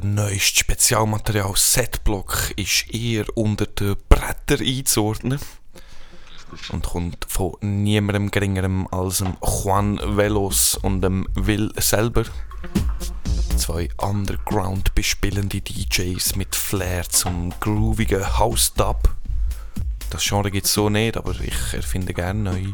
der neueste Spezialmaterial Setblock ist eher unter den Bretter einzuordnen und kommt von niemandem geringerem als dem Juan Velos und dem Will selber. Zwei underground bespielende DJs mit Flair zum groovigen House-Dub. Das Genre gibt es so nicht, aber ich erfinde gerne neu.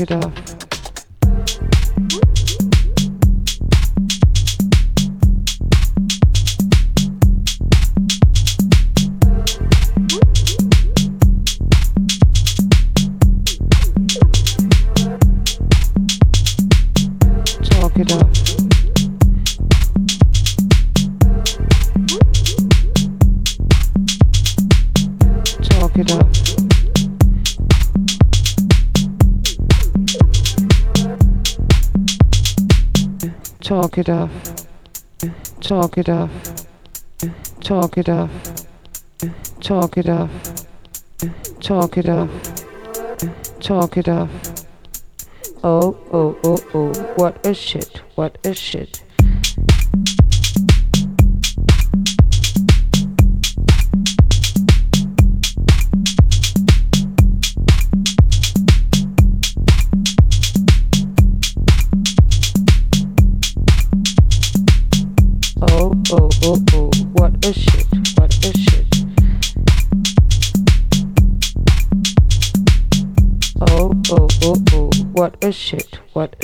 it off. It off. Talk it off. Talk it off. Talk it off. Talk it off. Oh, oh, oh, oh. What a shit. What a shit.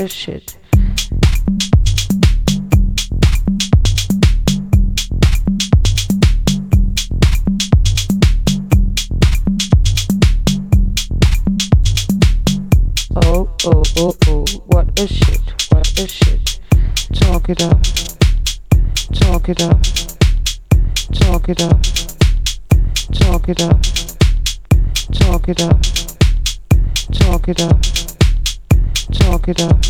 Shit. Shit. Oh, oh, oh, oh, what a shit, what a shit. Talk it up, talk it up, talk it up, talk it up, talk it up, talk it up. Talk it up.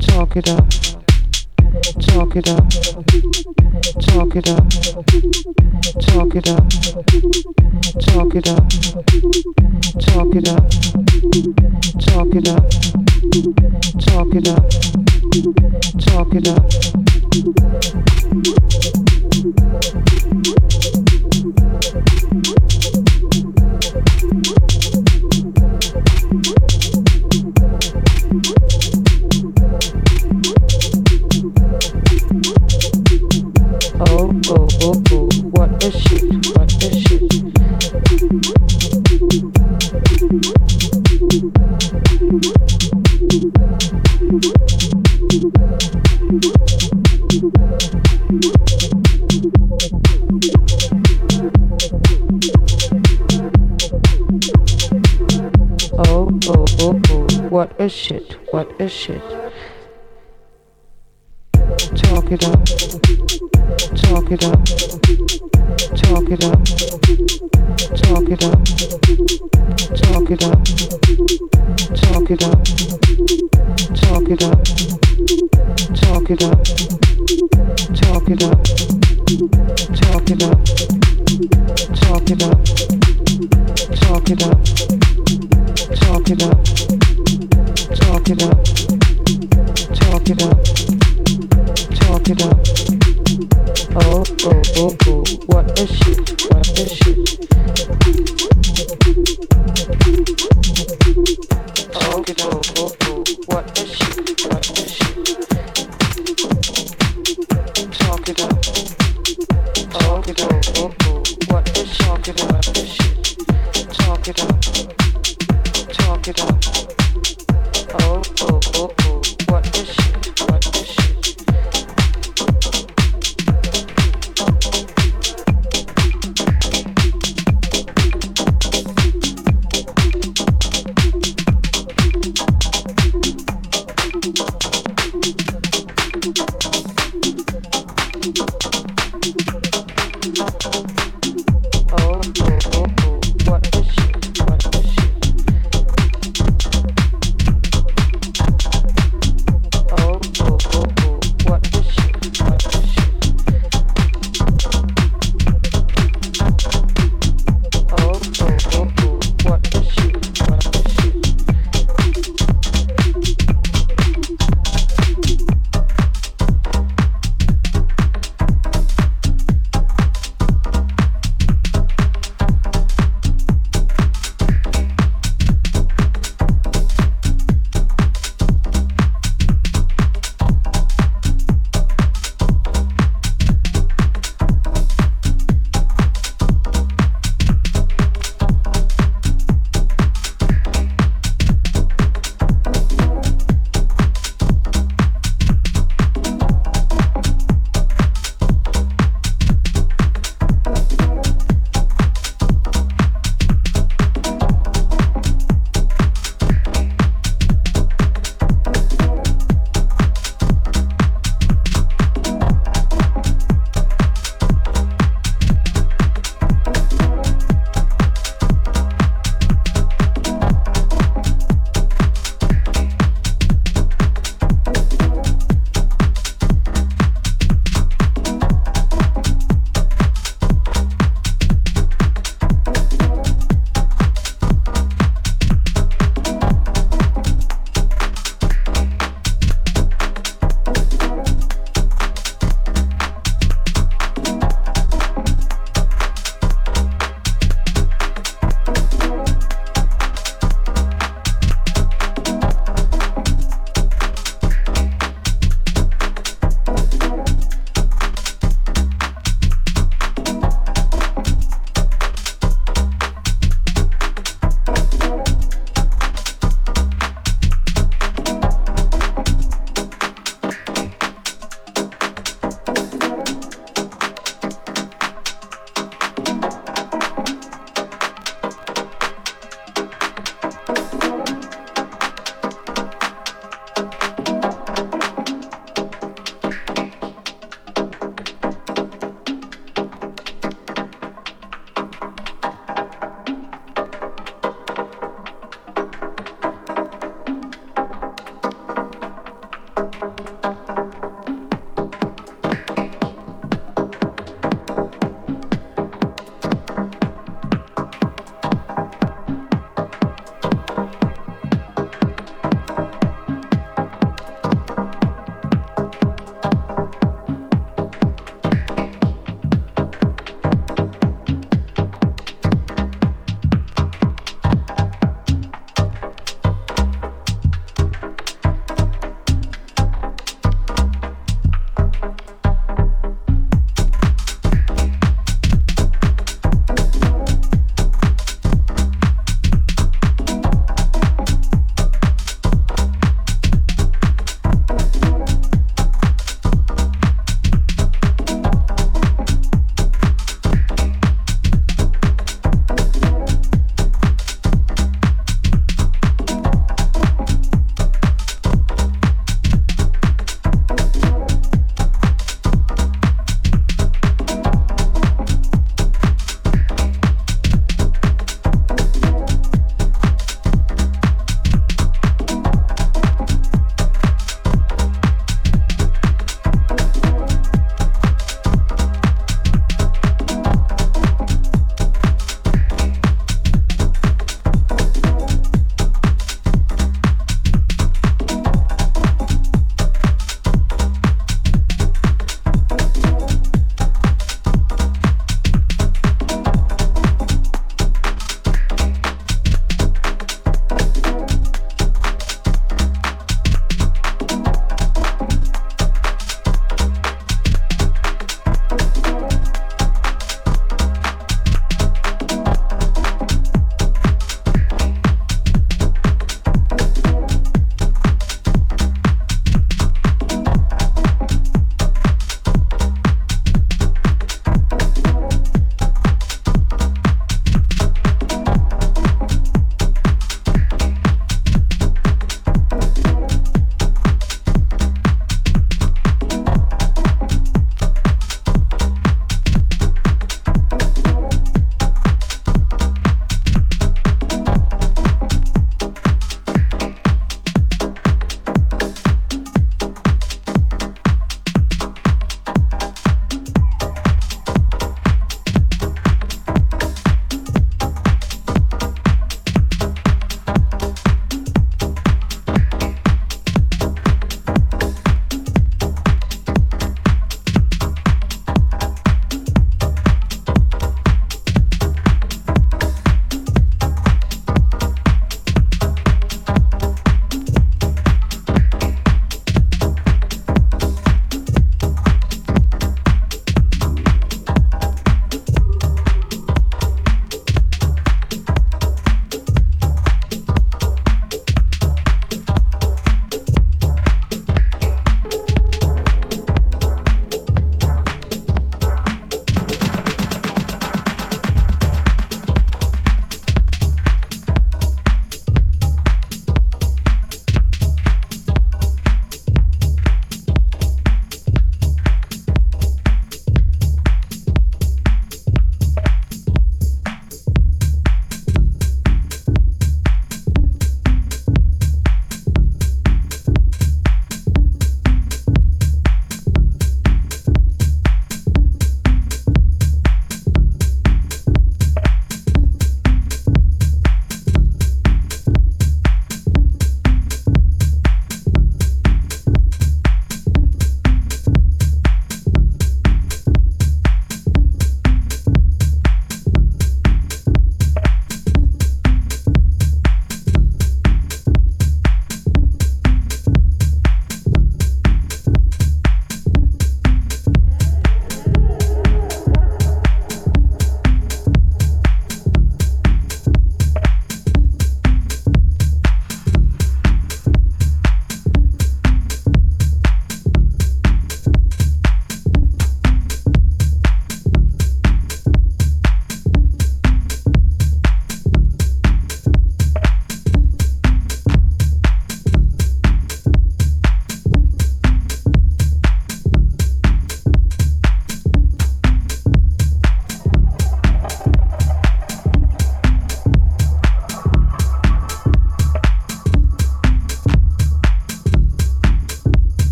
Talk it up. Talk it up. Talk it up. Talk it up. Talk it up. Talk it up. Talk it up. Talk it up. Talk it up. A shit. What a shit. Talk it up. Talk it up. Talk it up. Talk it up. Talk it up. Talk it up. Talk it up. Talk it up. Talk it up. Talk it up. Talk it up. Talk it up. Talk it up. Talk it up. Talk it up. Oh, oh, oh, oh. What a shit. What a shit. Talk it up. Oh, oh. What a shit. What a shit. Talk it up. What a shit. Talk it up. Talk it up.